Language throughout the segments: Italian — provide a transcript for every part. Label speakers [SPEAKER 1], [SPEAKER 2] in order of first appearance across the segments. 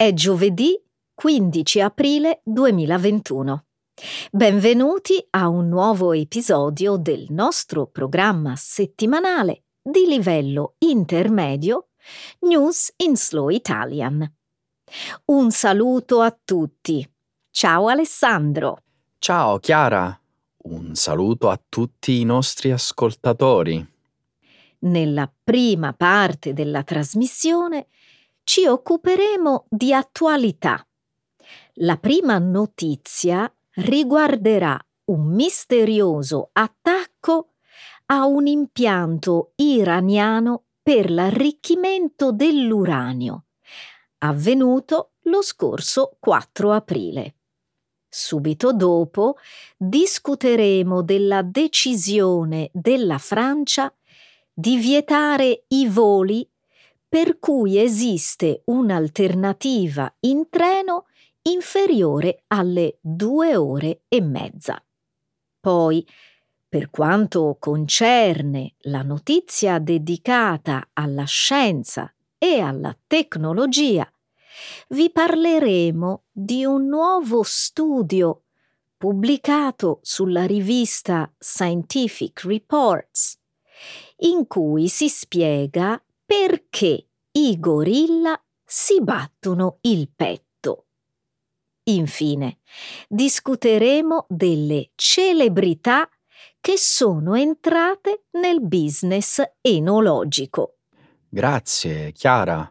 [SPEAKER 1] È giovedì 15 aprile 2021. Benvenuti a un nuovo episodio del nostro programma settimanale di livello intermedio News in Slow Italian. Un saluto a tutti. Ciao Alessandro.
[SPEAKER 2] Ciao Chiara. Un saluto a tutti i nostri ascoltatori.
[SPEAKER 1] Nella prima parte della trasmissione ci occuperemo di attualità. La prima notizia riguarderà un misterioso attacco a un impianto iraniano per l'arricchimento dell'uranio, avvenuto lo scorso 4 aprile. Subito dopo discuteremo della decisione della Francia di vietare i voli per cui esiste un'alternativa in treno inferiore alle due ore e mezza. Poi, per quanto concerne la notizia dedicata alla scienza e alla tecnologia, vi parleremo di un nuovo studio pubblicato sulla rivista Scientific Reports, in cui si spiega perché i gorilla si battono il petto. Infine, discuteremo delle celebrità che sono entrate nel business enologico.
[SPEAKER 2] Grazie, Chiara.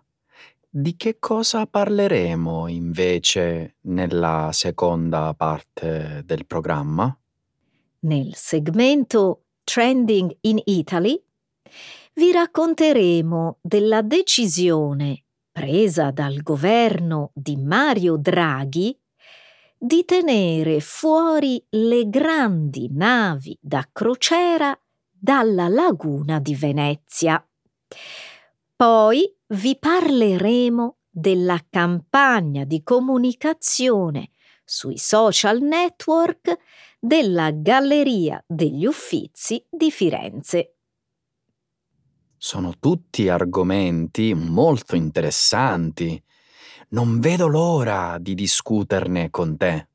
[SPEAKER 2] Di che cosa parleremo invece nella seconda parte del programma?
[SPEAKER 1] Nel segmento Trending in Italy vi racconteremo della decisione presa dal governo di Mario Draghi di tenere fuori le grandi navi da crociera dalla laguna di Venezia. Poi vi parleremo della campagna di comunicazione sui social network della Galleria degli Uffizi di Firenze.
[SPEAKER 2] Sono tutti argomenti molto interessanti. Non vedo l'ora di discuterne con te.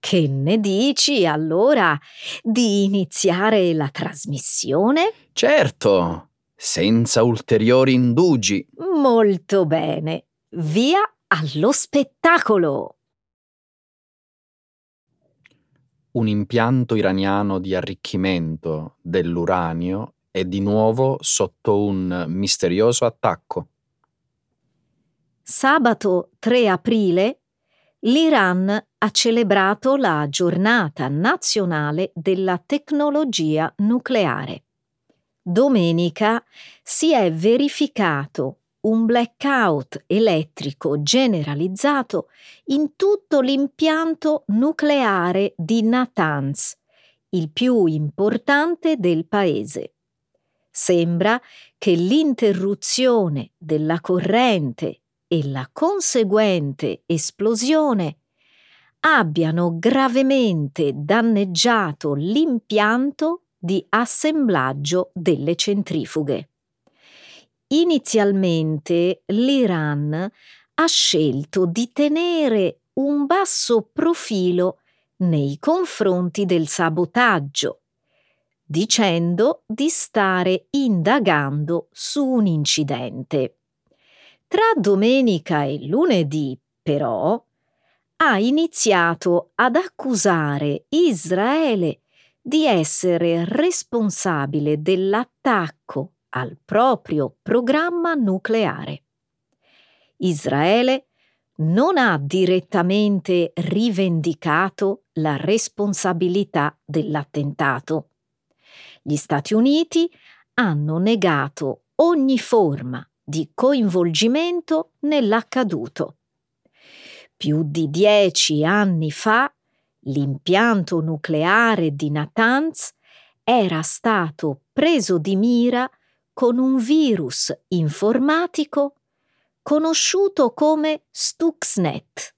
[SPEAKER 1] Che ne dici allora di iniziare la trasmissione?
[SPEAKER 2] Certo, senza ulteriori indugi.
[SPEAKER 1] Molto bene. Via allo spettacolo.
[SPEAKER 2] Un impianto iraniano di arricchimento dell'uranio è di nuovo sotto un misterioso attacco.
[SPEAKER 1] Sabato 3 aprile l'Iran ha celebrato la giornata nazionale della tecnologia nucleare. Domenica si è verificato un blackout elettrico generalizzato in tutto l'impianto nucleare di Natanz, il più importante del paese. Sembra che l'interruzione della corrente e la conseguente esplosione abbiano gravemente danneggiato l'impianto di assemblaggio delle centrifughe. Inizialmente l'Iran ha scelto di tenere un basso profilo nei confronti del sabotaggio dicendo di stare indagando su un incidente. Tra domenica e lunedì, però, ha iniziato ad accusare Israele di essere responsabile dell'attacco al proprio programma nucleare. Israele non ha direttamente rivendicato la responsabilità dell'attentato gli Stati Uniti hanno negato ogni forma di coinvolgimento nell'accaduto. Più di dieci anni fa l'impianto nucleare di Natanz era stato preso di mira con un virus informatico conosciuto come Stuxnet.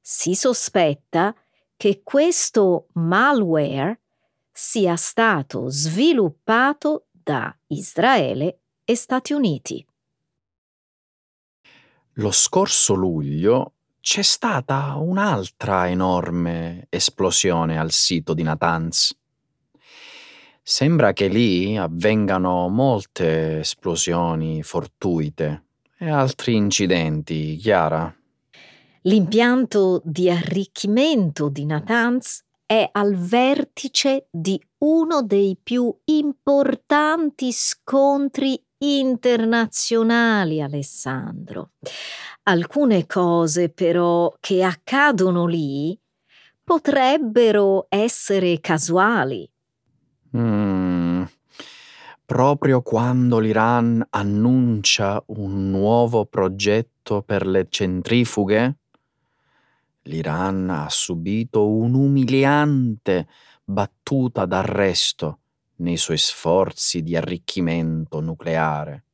[SPEAKER 1] Si sospetta che questo malware sia stato sviluppato da Israele e Stati Uniti.
[SPEAKER 2] Lo scorso luglio c'è stata un'altra enorme esplosione al sito di Natanz. Sembra che lì avvengano molte esplosioni fortuite e altri incidenti, Chiara.
[SPEAKER 1] L'impianto di arricchimento di Natanz è al vertice di uno dei più importanti scontri internazionali, Alessandro. Alcune cose però che accadono lì potrebbero essere casuali.
[SPEAKER 2] Mm, proprio quando l'Iran annuncia un nuovo progetto per le centrifughe? L'Iran ha subito un'umiliante battuta d'arresto nei suoi sforzi di arricchimento nucleare.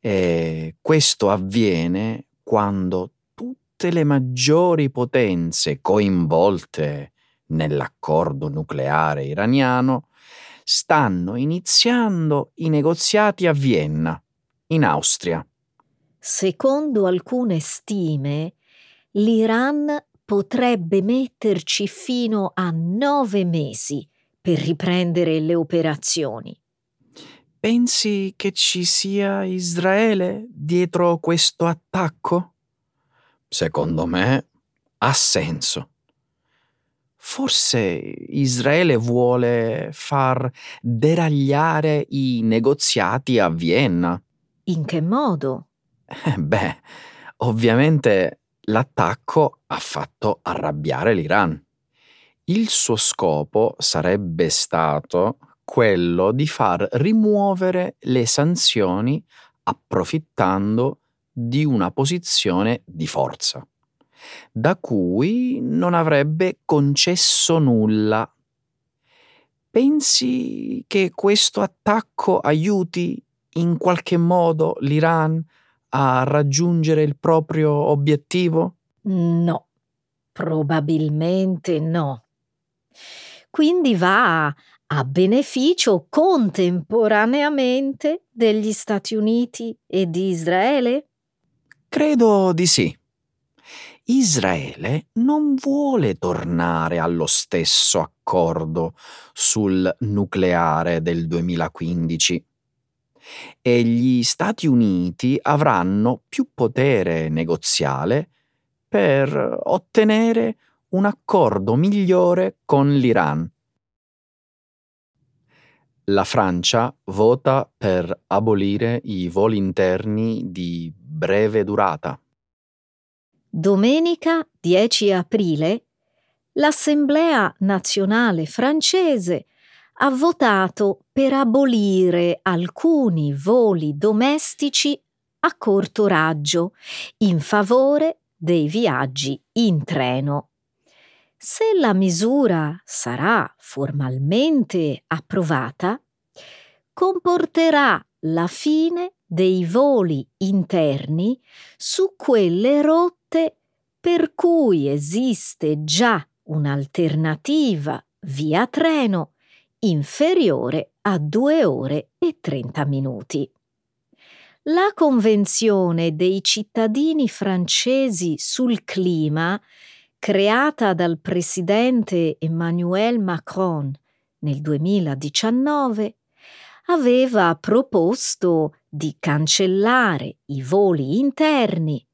[SPEAKER 2] E questo avviene quando tutte le maggiori potenze coinvolte nell'accordo nucleare iraniano stanno iniziando i negoziati a Vienna, in Austria.
[SPEAKER 1] Secondo alcune stime, l'Iran potrebbe metterci fino a nove mesi per riprendere le operazioni.
[SPEAKER 2] Pensi che ci sia Israele dietro questo attacco? Secondo me ha senso. Forse Israele vuole far deragliare i negoziati a Vienna.
[SPEAKER 1] In che modo?
[SPEAKER 2] Eh, beh, ovviamente l'attacco ha fatto arrabbiare l'Iran. Il suo scopo sarebbe stato quello di far rimuovere le sanzioni approfittando di una posizione di forza, da cui non avrebbe concesso nulla. Pensi che questo attacco aiuti in qualche modo l'Iran a raggiungere il proprio obiettivo?
[SPEAKER 1] No, probabilmente no. Quindi va a beneficio contemporaneamente degli Stati Uniti e di Israele?
[SPEAKER 2] Credo di sì. Israele non vuole tornare allo stesso accordo sul nucleare del 2015 e gli Stati Uniti avranno più potere negoziale per ottenere un accordo migliore con l'Iran. La Francia vota per abolire i voli interni di breve durata.
[SPEAKER 1] Domenica 10 aprile l'Assemblea nazionale francese ha votato per abolire alcuni voli domestici a corto raggio in favore dei viaggi in treno. Se la misura sarà formalmente approvata, comporterà la fine dei voli interni su quelle rotte per cui esiste già un'alternativa via treno inferiore a 2 ore e 30 minuti. La Convenzione dei cittadini francesi sul clima, creata dal presidente Emmanuel Macron nel 2019, aveva proposto di cancellare i voli interni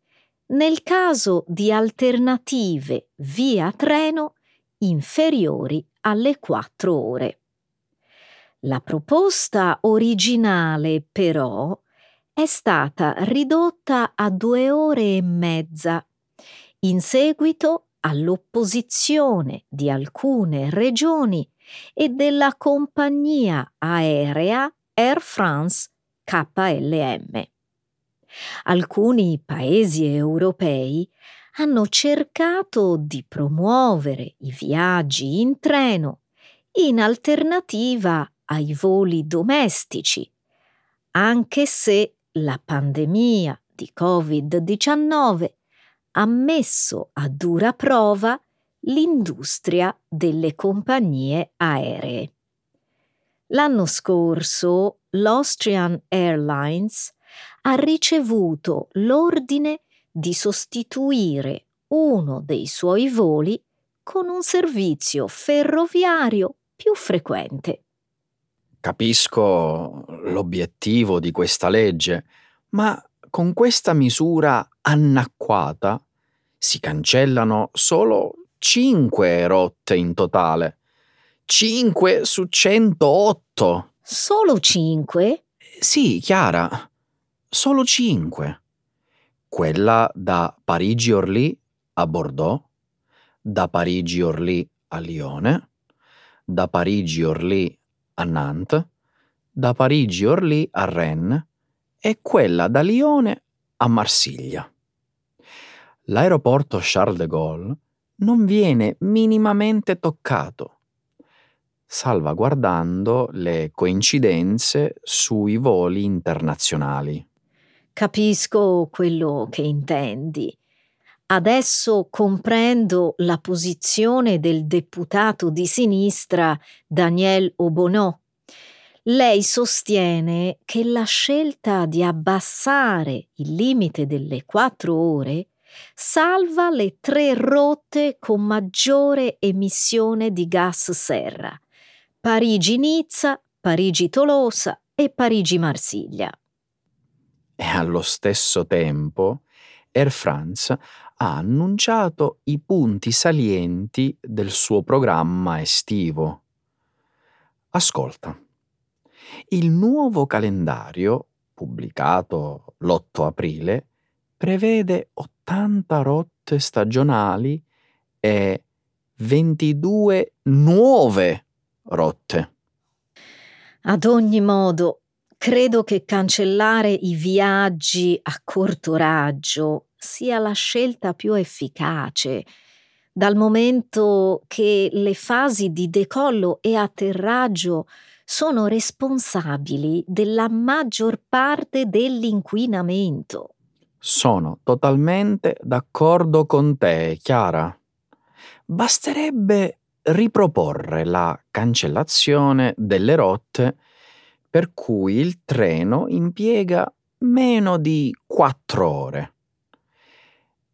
[SPEAKER 1] nel caso di alternative via treno inferiori alle 4 ore. La proposta originale, però, è stata ridotta a due ore e mezza, in seguito all'opposizione di alcune regioni e della compagnia aerea Air France KLM. Alcuni paesi europei hanno cercato di promuovere i viaggi in treno in alternativa ai voli domestici, anche se la pandemia di Covid-19 ha messo a dura prova l'industria delle compagnie aeree. L'anno scorso l'Austrian Airlines ha ricevuto l'ordine di sostituire uno dei suoi voli con un servizio ferroviario più frequente.
[SPEAKER 2] Capisco l'obiettivo di questa legge, ma con questa misura annacquata si cancellano solo 5 rotte in totale. 5 su 108.
[SPEAKER 1] Solo 5?
[SPEAKER 2] Sì, Chiara, solo 5. Quella da Parigi-Orly a Bordeaux, da Parigi-Orly a Lione, da Parigi-Orly a Nantes, da Parigi-Orly a Rennes e quella da Lione a Marsiglia. L'aeroporto Charles de Gaulle non viene minimamente toccato, salvaguardando le coincidenze sui voli internazionali.
[SPEAKER 1] Capisco quello che intendi. Adesso comprendo la posizione del deputato di sinistra Daniel Obono. Lei sostiene che la scelta di abbassare il limite delle quattro ore salva le tre rotte con maggiore emissione di gas serra: Parigi-Nizza, Parigi-Tolosa e Parigi-Marsiglia.
[SPEAKER 2] E allo stesso tempo Air France ha annunciato i punti salienti del suo programma estivo. Ascolta. Il nuovo calendario, pubblicato l'8 aprile, prevede 80 rotte stagionali e 22 nuove rotte.
[SPEAKER 1] Ad ogni modo, credo che cancellare i viaggi a corto raggio sia la scelta più efficace, dal momento che le fasi di decollo e atterraggio sono responsabili della maggior parte dell'inquinamento.
[SPEAKER 2] Sono totalmente d'accordo con te, Chiara. Basterebbe riproporre la cancellazione delle rotte per cui il treno impiega meno di quattro ore.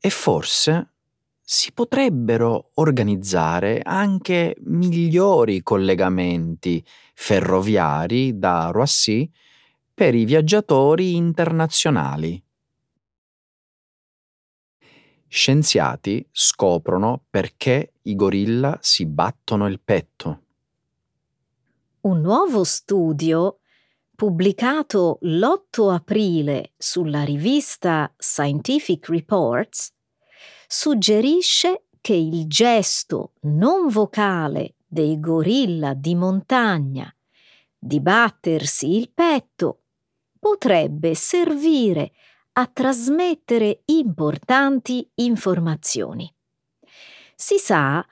[SPEAKER 2] E forse si potrebbero organizzare anche migliori collegamenti ferroviari da Roissy per i viaggiatori internazionali. Scienziati scoprono perché i gorilla si battono il petto.
[SPEAKER 1] Un nuovo studio, pubblicato l'8 aprile sulla rivista Scientific Reports, suggerisce che il gesto non vocale dei gorilla di montagna di battersi il petto potrebbe servire a trasmettere importanti informazioni. Si sa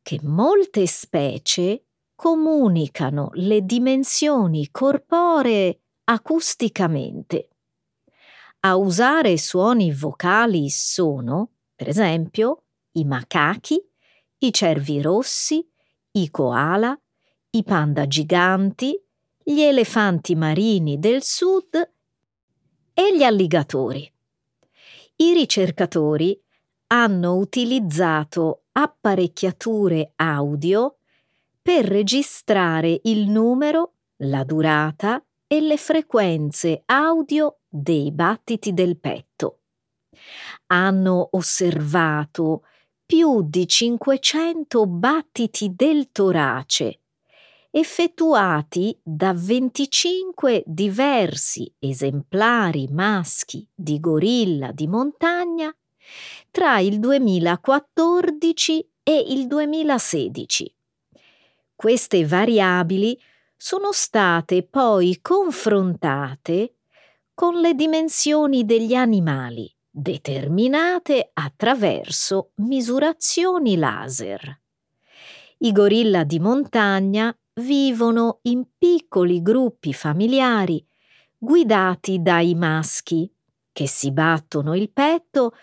[SPEAKER 1] che molte specie comunicano le dimensioni corporee acusticamente. A usare suoni vocali sono, per esempio, i macachi, i cervi rossi, i koala, i panda giganti, gli elefanti marini del sud e gli alligatori. I ricercatori hanno utilizzato apparecchiature audio per registrare il numero, la durata e le frequenze audio dei battiti del petto. Hanno osservato più di 500 battiti del torace effettuati da 25 diversi esemplari maschi di gorilla di montagna tra il 2014 e il 2016. Queste variabili sono state poi confrontate con le dimensioni degli animali determinate attraverso misurazioni laser. I gorilla di montagna vivono in piccoli gruppi familiari guidati dai maschi che si battono il petto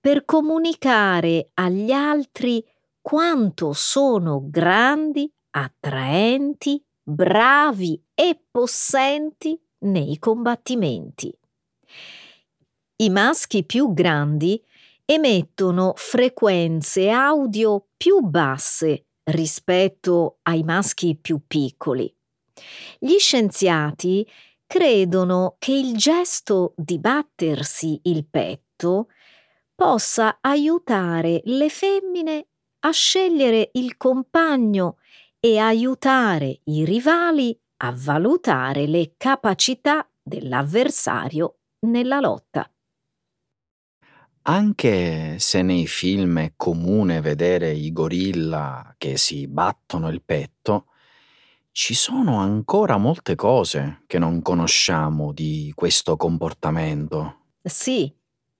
[SPEAKER 1] per comunicare agli altri quanto sono grandi, attraenti, bravi e possenti nei combattimenti. I maschi più grandi emettono frequenze audio più basse rispetto ai maschi più piccoli. Gli scienziati credono che il gesto di battersi il petto possa aiutare le femmine a scegliere il compagno e aiutare i rivali a valutare le capacità dell'avversario nella lotta.
[SPEAKER 2] Anche se nei film è comune vedere i gorilla che si battono il petto, ci sono ancora molte cose che non conosciamo di questo comportamento.
[SPEAKER 1] Sì,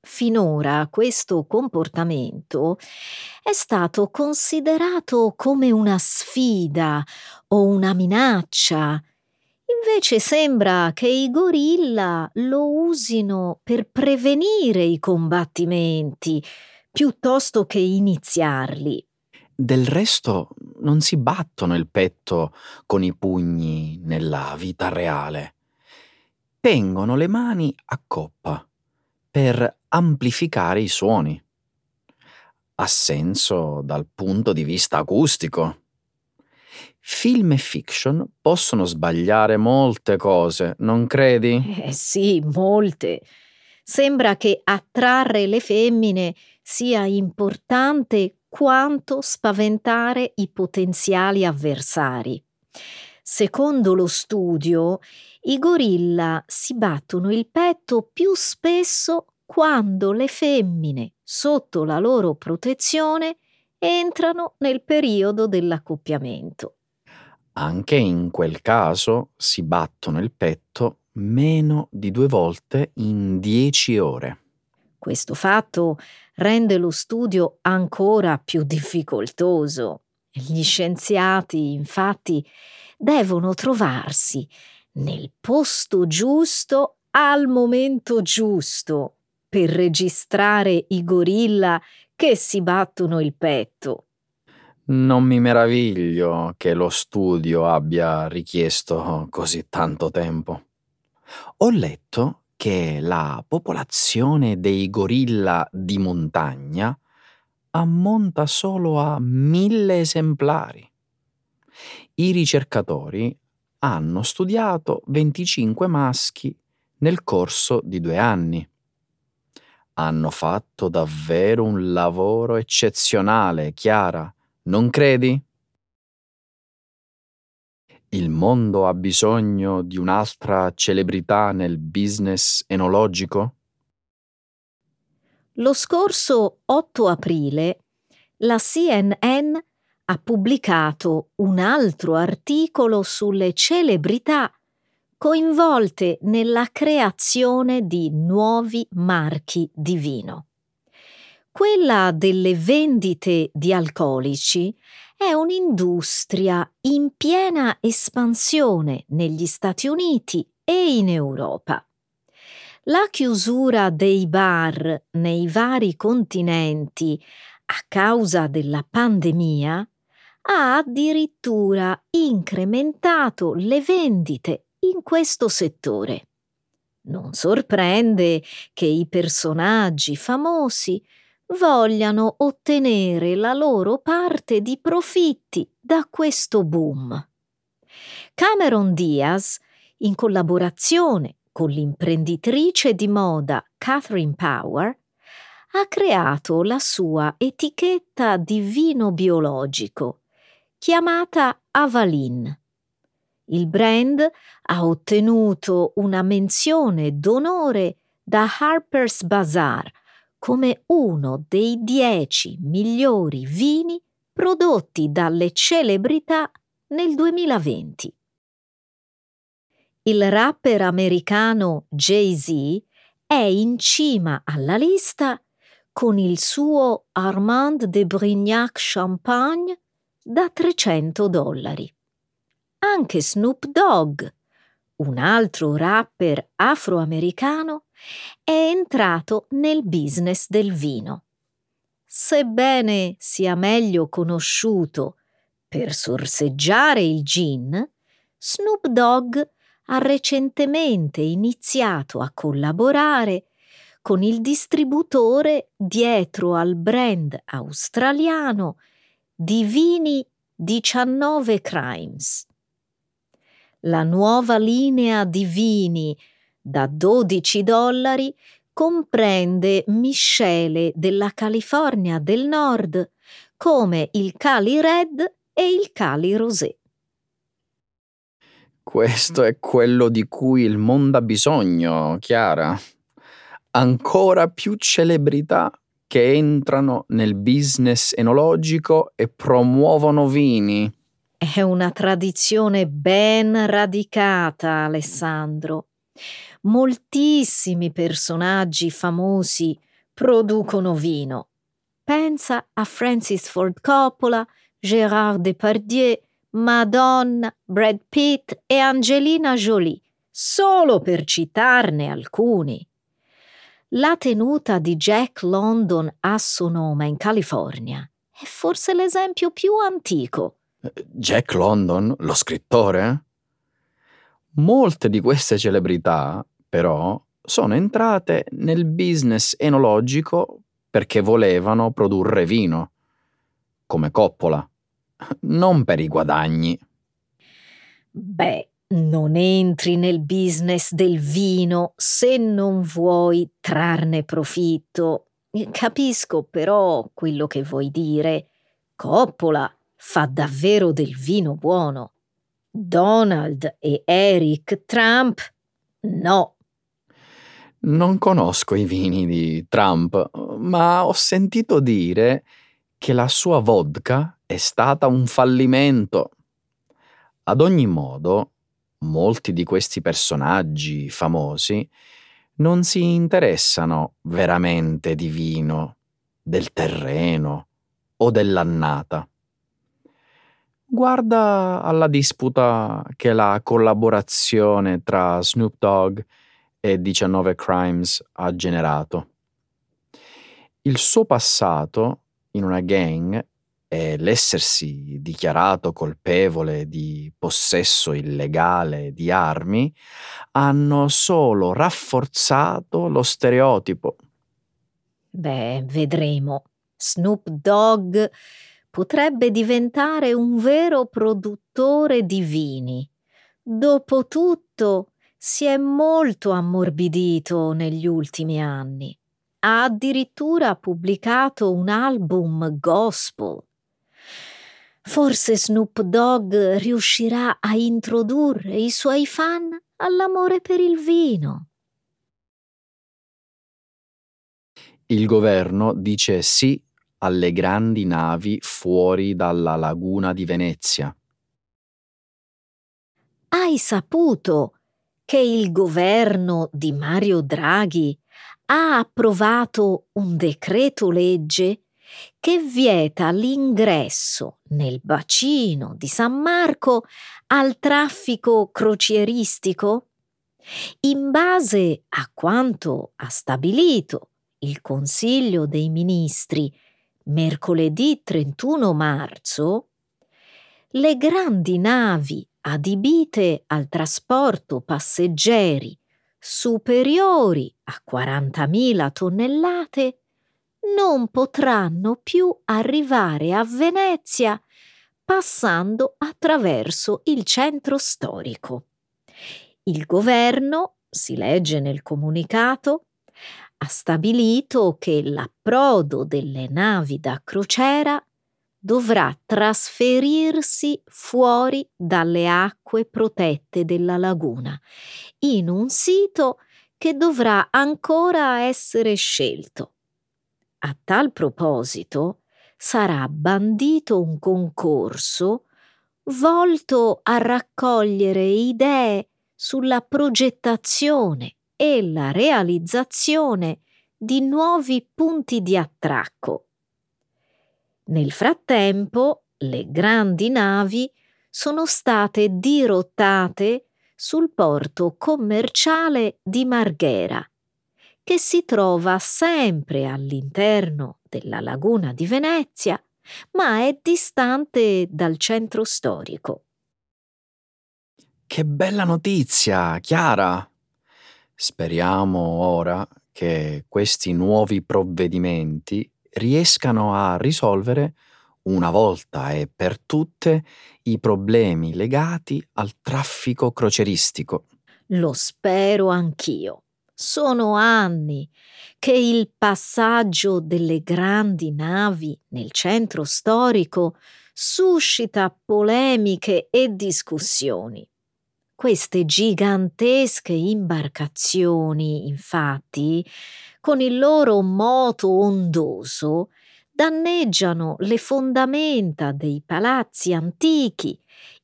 [SPEAKER 1] finora questo comportamento è stato considerato come una sfida o una minaccia. Invece sembra che i gorilla lo usino per prevenire i combattimenti piuttosto che iniziarli.
[SPEAKER 2] Del resto non si battono il petto con i pugni nella vita reale. Tengono le mani a coppa per amplificare i suoni. Ha senso dal punto di vista acustico. Film e fiction possono sbagliare molte cose, non credi?
[SPEAKER 1] Eh sì, molte. Sembra che attrarre le femmine sia importante quanto spaventare i potenziali avversari. Secondo lo studio, i gorilla si battono il petto più spesso quando le femmine, sotto la loro protezione, entrano nel periodo dell'accoppiamento.
[SPEAKER 2] Anche in quel caso si battono il petto meno di due volte in dieci ore.
[SPEAKER 1] Questo fatto rende lo studio ancora più difficoltoso. Gli scienziati, infatti, devono trovarsi nel posto giusto al momento giusto per registrare i gorilla che si battono il petto.
[SPEAKER 2] Non mi meraviglio che lo studio abbia richiesto così tanto tempo. Ho letto che la popolazione dei gorilla di montagna ammonta solo a mille esemplari. I ricercatori hanno studiato 25 maschi nel corso di due anni. Hanno fatto davvero un lavoro eccezionale, Chiara, non credi? Il mondo ha bisogno di un'altra celebrità nel business enologico?
[SPEAKER 1] Lo scorso 8 aprile la CNN ha pubblicato un altro articolo sulle celebrità coinvolte nella creazione di nuovi marchi di vino. Quella delle vendite di alcolici è un'industria in piena espansione negli Stati Uniti e in Europa. La chiusura dei bar nei vari continenti a causa della pandemia ha addirittura incrementato le vendite in questo settore. Non sorprende che i personaggi famosi vogliano ottenere la loro parte di profitti da questo boom. Cameron Diaz, in collaborazione con l'imprenditrice di moda Catherine Power, ha creato la sua etichetta di vino biologico, chiamata Avalin. Il brand ha ottenuto una menzione d'onore da Harper's Bazaar come uno dei dieci migliori vini prodotti dalle celebrità nel 2020. Il rapper americano Jay-Z è in cima alla lista con il suo Armand de Brignac Champagne da 300 dollari. Anche Snoop Dogg, un altro rapper afroamericano, è entrato nel business del vino. Sebbene sia meglio conosciuto per sorseggiare il gin, Snoop Dogg ha recentemente iniziato a collaborare con il distributore dietro al brand australiano di vini 19 Crimes. La nuova linea di vini da 12 dollari comprende miscele della California del Nord come il Cali Red e il Cali Rosé.
[SPEAKER 2] Questo è quello di cui il mondo ha bisogno, Chiara. Ancora più celebrità che entrano nel business enologico e promuovono vini.
[SPEAKER 1] È una tradizione ben radicata, Alessandro. Moltissimi personaggi famosi producono vino. Pensa a Francis Ford Coppola, Gérard Depardieu, Madonna, Brad Pitt e Angelina Jolie, solo per citarne alcuni. La tenuta di Jack London a Sonoma in California è forse l'esempio più antico.
[SPEAKER 2] Jack London, lo scrittore? Molte di queste celebrità, però, sono entrate nel business enologico perché volevano produrre vino, come Coppola non per i guadagni.
[SPEAKER 1] Beh, non entri nel business del vino se non vuoi trarne profitto. Capisco però quello che vuoi dire. Coppola fa davvero del vino buono. Donald e Eric Trump no.
[SPEAKER 2] Non conosco i vini di Trump, ma ho sentito dire che la sua vodka è stata un fallimento. Ad ogni modo, molti di questi personaggi famosi non si interessano veramente di vino, del terreno o dell'annata. Guarda alla disputa che la collaborazione tra Snoop Dogg e 19 Crimes ha generato. Il suo passato in una gang e l'essersi dichiarato colpevole di possesso illegale di armi hanno solo rafforzato lo stereotipo.
[SPEAKER 1] Beh, vedremo. Snoop Dogg potrebbe diventare un vero produttore di vini. Dopotutto si è molto ammorbidito negli ultimi anni ha addirittura pubblicato un album gospel. Forse Snoop Dogg riuscirà a introdurre i suoi fan all'amore per il vino.
[SPEAKER 2] Il governo dice sì alle grandi navi fuori dalla laguna di Venezia.
[SPEAKER 1] Hai saputo che il governo di Mario Draghi ha approvato un decreto legge che vieta l'ingresso nel bacino di San Marco al traffico crocieristico? In base a quanto ha stabilito il Consiglio dei Ministri mercoledì 31 marzo, le grandi navi adibite al trasporto passeggeri superiori a 40.000 tonnellate non potranno più arrivare a Venezia passando attraverso il centro storico. Il governo, si legge nel comunicato, ha stabilito che l'approdo delle navi da crociera dovrà trasferirsi fuori dalle acque protette della laguna, in un sito che dovrà ancora essere scelto. A tal proposito sarà bandito un concorso volto a raccogliere idee sulla progettazione e la realizzazione di nuovi punti di attracco. Nel frattempo, le grandi navi sono state dirottate sul porto commerciale di Marghera, che si trova sempre all'interno della laguna di Venezia, ma è distante dal centro storico.
[SPEAKER 2] Che bella notizia, Chiara! Speriamo ora che questi nuovi provvedimenti riescano a risolvere una volta e per tutte i problemi legati al traffico croceristico.
[SPEAKER 1] Lo spero anch'io. Sono anni che il passaggio delle grandi navi nel centro storico suscita polemiche e discussioni. Queste gigantesche imbarcazioni, infatti, con il loro moto ondoso, danneggiano le fondamenta dei palazzi antichi,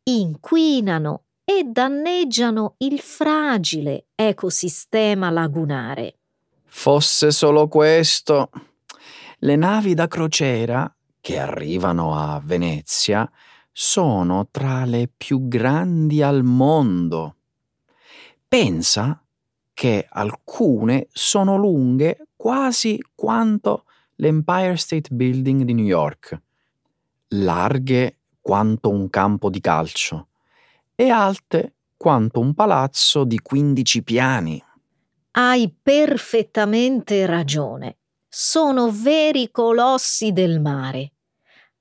[SPEAKER 1] inquinano e danneggiano il fragile ecosistema lagunare.
[SPEAKER 2] Fosse solo questo. Le navi da crociera che arrivano a Venezia sono tra le più grandi al mondo. Pensa che alcune sono lunghe quasi quanto l'Empire State Building di New York, larghe quanto un campo di calcio e alte quanto un palazzo di 15 piani.
[SPEAKER 1] Hai perfettamente ragione. Sono veri colossi del mare.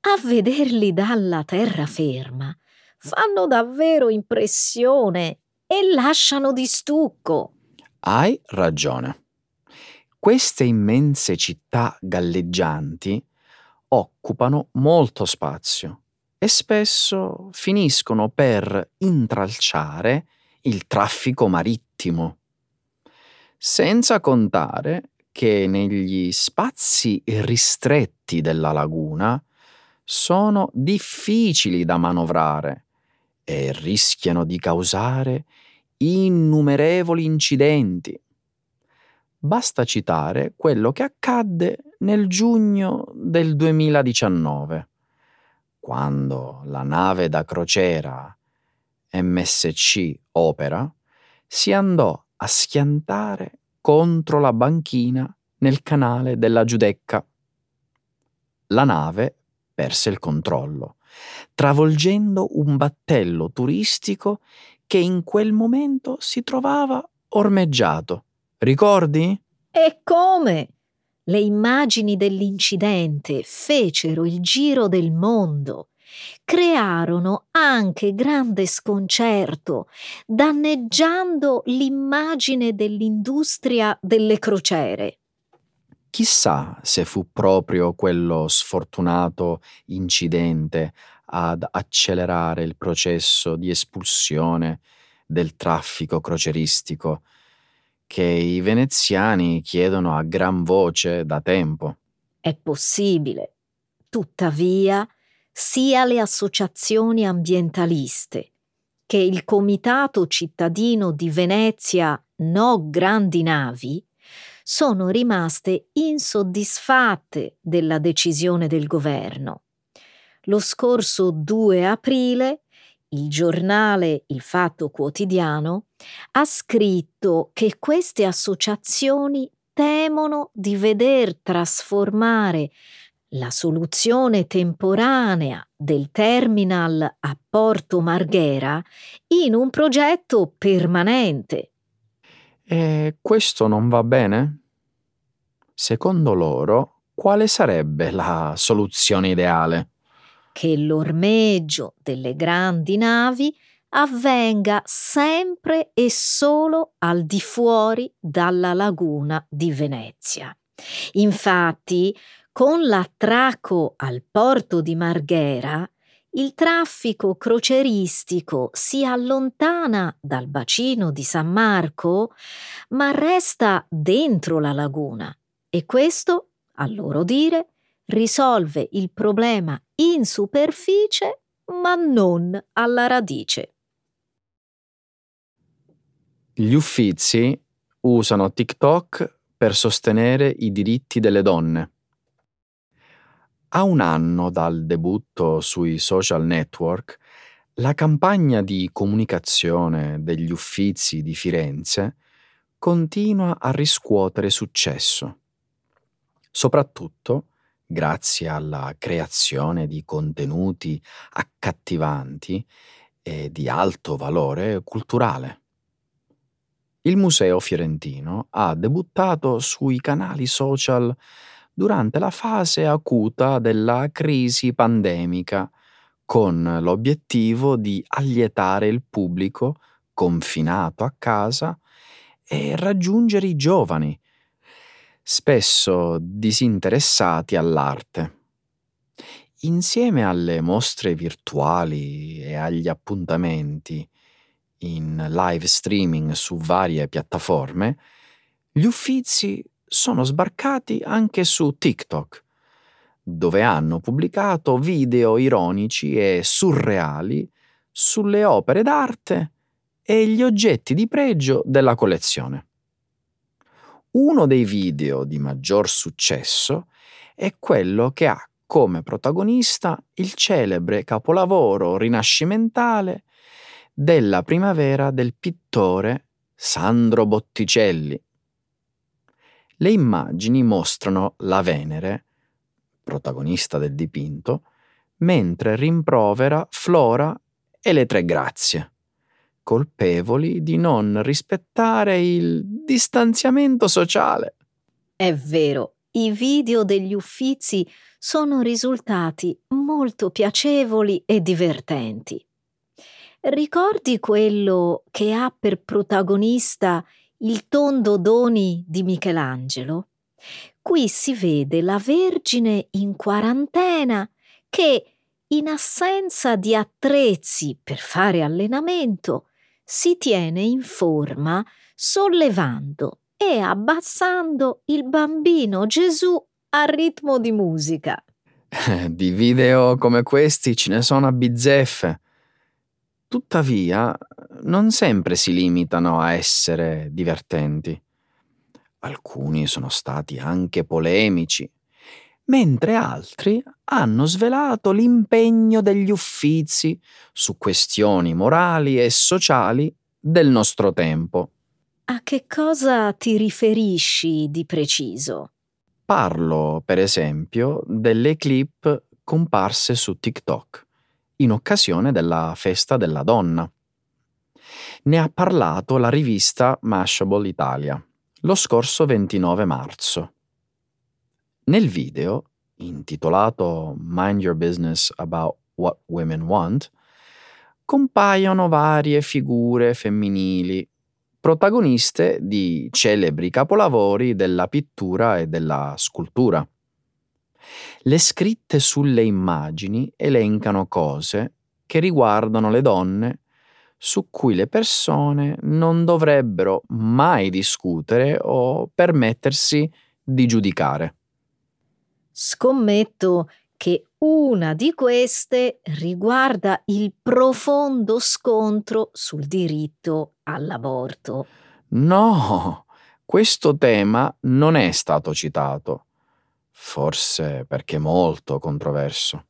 [SPEAKER 1] A vederli dalla terraferma fanno davvero impressione e lasciano di stucco.
[SPEAKER 2] Hai ragione. Queste immense città galleggianti occupano molto spazio e spesso finiscono per intralciare il traffico marittimo. Senza contare che negli spazi ristretti della laguna sono difficili da manovrare e rischiano di causare innumerevoli incidenti. Basta citare quello che accadde nel giugno del 2019, quando la nave da crociera MSC Opera si andò a schiantare contro la banchina nel canale della Giudecca. La nave perse il controllo, travolgendo un battello turistico che in quel momento si trovava ormeggiato. Ricordi?
[SPEAKER 1] E come? Le immagini dell'incidente fecero il giro del mondo, crearono anche grande sconcerto, danneggiando l'immagine dell'industria delle crociere.
[SPEAKER 2] Chissà se fu proprio quello sfortunato incidente ad accelerare il processo di espulsione del traffico croceristico che i veneziani chiedono a gran voce da tempo.
[SPEAKER 1] È possibile. Tuttavia, sia le associazioni ambientaliste che il Comitato cittadino di Venezia No Grandi Navi sono rimaste insoddisfatte della decisione del governo. Lo scorso 2 aprile il giornale Il Fatto Quotidiano ha scritto che queste associazioni temono di veder trasformare la soluzione temporanea del terminal a Porto Marghera in un progetto permanente.
[SPEAKER 2] E questo non va bene? Secondo loro, quale sarebbe la soluzione ideale?
[SPEAKER 1] Che l'ormeggio delle grandi navi avvenga sempre e solo al di fuori dalla laguna di Venezia. Infatti, con l'attracco al porto di Marghera, il traffico croceristico si allontana dal bacino di San Marco, ma resta dentro la laguna e questo, a loro dire, risolve il problema in superficie ma non alla radice.
[SPEAKER 2] Gli Uffizi usano TikTok per sostenere i diritti delle donne. A un anno dal debutto sui social network, la campagna di comunicazione degli Uffizi di Firenze continua a riscuotere successo soprattutto grazie alla creazione di contenuti accattivanti e di alto valore culturale. Il Museo Fiorentino ha debuttato sui canali social durante la fase acuta della crisi pandemica, con l'obiettivo di allietare il pubblico confinato a casa e raggiungere i giovani, spesso disinteressati all'arte. Insieme alle mostre virtuali e agli appuntamenti in live streaming su varie piattaforme, gli Uffizi sono sbarcati anche su TikTok, dove hanno pubblicato video ironici e surreali sulle opere d'arte e gli oggetti di pregio della collezione. Uno dei video di maggior successo è quello che ha come protagonista il celebre capolavoro rinascimentale della primavera del pittore Sandro Botticelli. Le immagini mostrano la Venere, protagonista del dipinto, mentre rimprovera Flora e le tre grazie, colpevoli di non rispettare il distanziamento sociale.
[SPEAKER 1] È vero, i video degli Uffizi sono risultati molto piacevoli e divertenti. Ricordi quello che ha per protagonista il tondo Doni di Michelangelo? Qui si vede la Vergine in quarantena che, in assenza di attrezzi per fare allenamento, si tiene in forma sollevando e abbassando il bambino Gesù a ritmo di musica.
[SPEAKER 2] Di video come questi ce ne sono a bizzeffe. Tuttavia, non sempre si limitano a essere divertenti. Alcuni sono stati anche polemici, mentre altri hanno svelato l'impegno degli uffizi su questioni morali e sociali del nostro tempo.
[SPEAKER 1] A che cosa ti riferisci di preciso?
[SPEAKER 2] Parlo, per esempio, delle clip comparse su TikTok in occasione della festa della donna. Ne ha parlato la rivista Mashable Italia lo scorso 29 marzo. Nel video, intitolato Mind Your Business About What Women Want, compaiono varie figure femminili, protagoniste di celebri capolavori della pittura e della scultura. Le scritte sulle immagini elencano cose che riguardano le donne su cui le persone non dovrebbero mai discutere o permettersi di giudicare.
[SPEAKER 1] Scommetto che una di queste riguarda il profondo scontro sul diritto all'aborto.
[SPEAKER 2] No, questo tema non è stato citato forse perché molto controverso.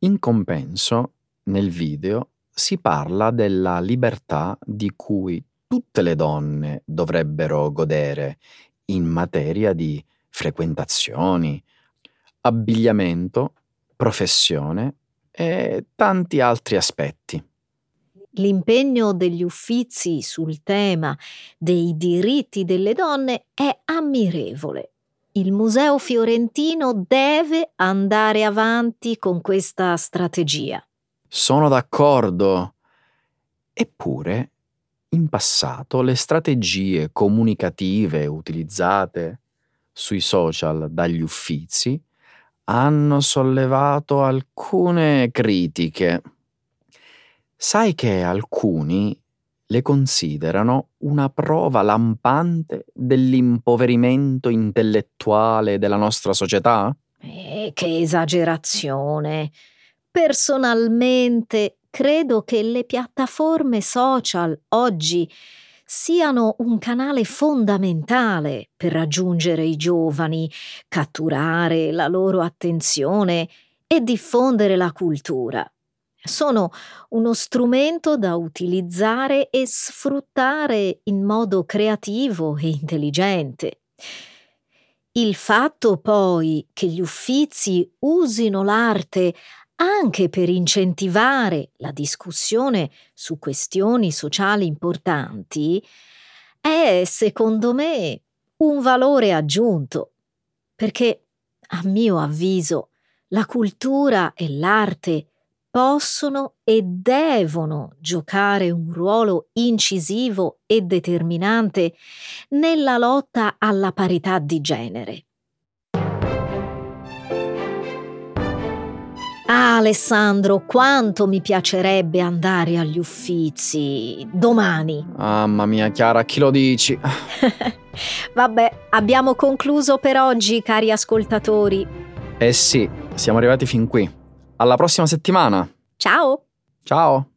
[SPEAKER 2] In compenso, nel video si parla della libertà di cui tutte le donne dovrebbero godere in materia di frequentazioni, abbigliamento, professione e tanti altri aspetti.
[SPEAKER 1] L'impegno degli uffizi sul tema dei diritti delle donne è ammirevole il Museo Fiorentino deve andare avanti con questa strategia.
[SPEAKER 2] Sono d'accordo. Eppure, in passato, le strategie comunicative utilizzate sui social dagli uffizi hanno sollevato alcune critiche. Sai che alcuni le considerano una prova lampante dell'impoverimento intellettuale della nostra società?
[SPEAKER 1] Eh, che esagerazione. Personalmente credo che le piattaforme social oggi siano un canale fondamentale per raggiungere i giovani, catturare la loro attenzione e diffondere la cultura sono uno strumento da utilizzare e sfruttare in modo creativo e intelligente. Il fatto poi che gli uffizi usino l'arte anche per incentivare la discussione su questioni sociali importanti, è, secondo me, un valore aggiunto, perché, a mio avviso, la cultura e l'arte possono e devono giocare un ruolo incisivo e determinante nella lotta alla parità di genere. Ah, Alessandro, quanto mi piacerebbe andare agli Uffizi domani.
[SPEAKER 2] Mamma mia, Chiara, chi lo dici?
[SPEAKER 1] Vabbè, abbiamo concluso per oggi, cari ascoltatori.
[SPEAKER 2] Eh sì, siamo arrivati fin qui. Alla prossima settimana.
[SPEAKER 1] Ciao!
[SPEAKER 2] Ciao!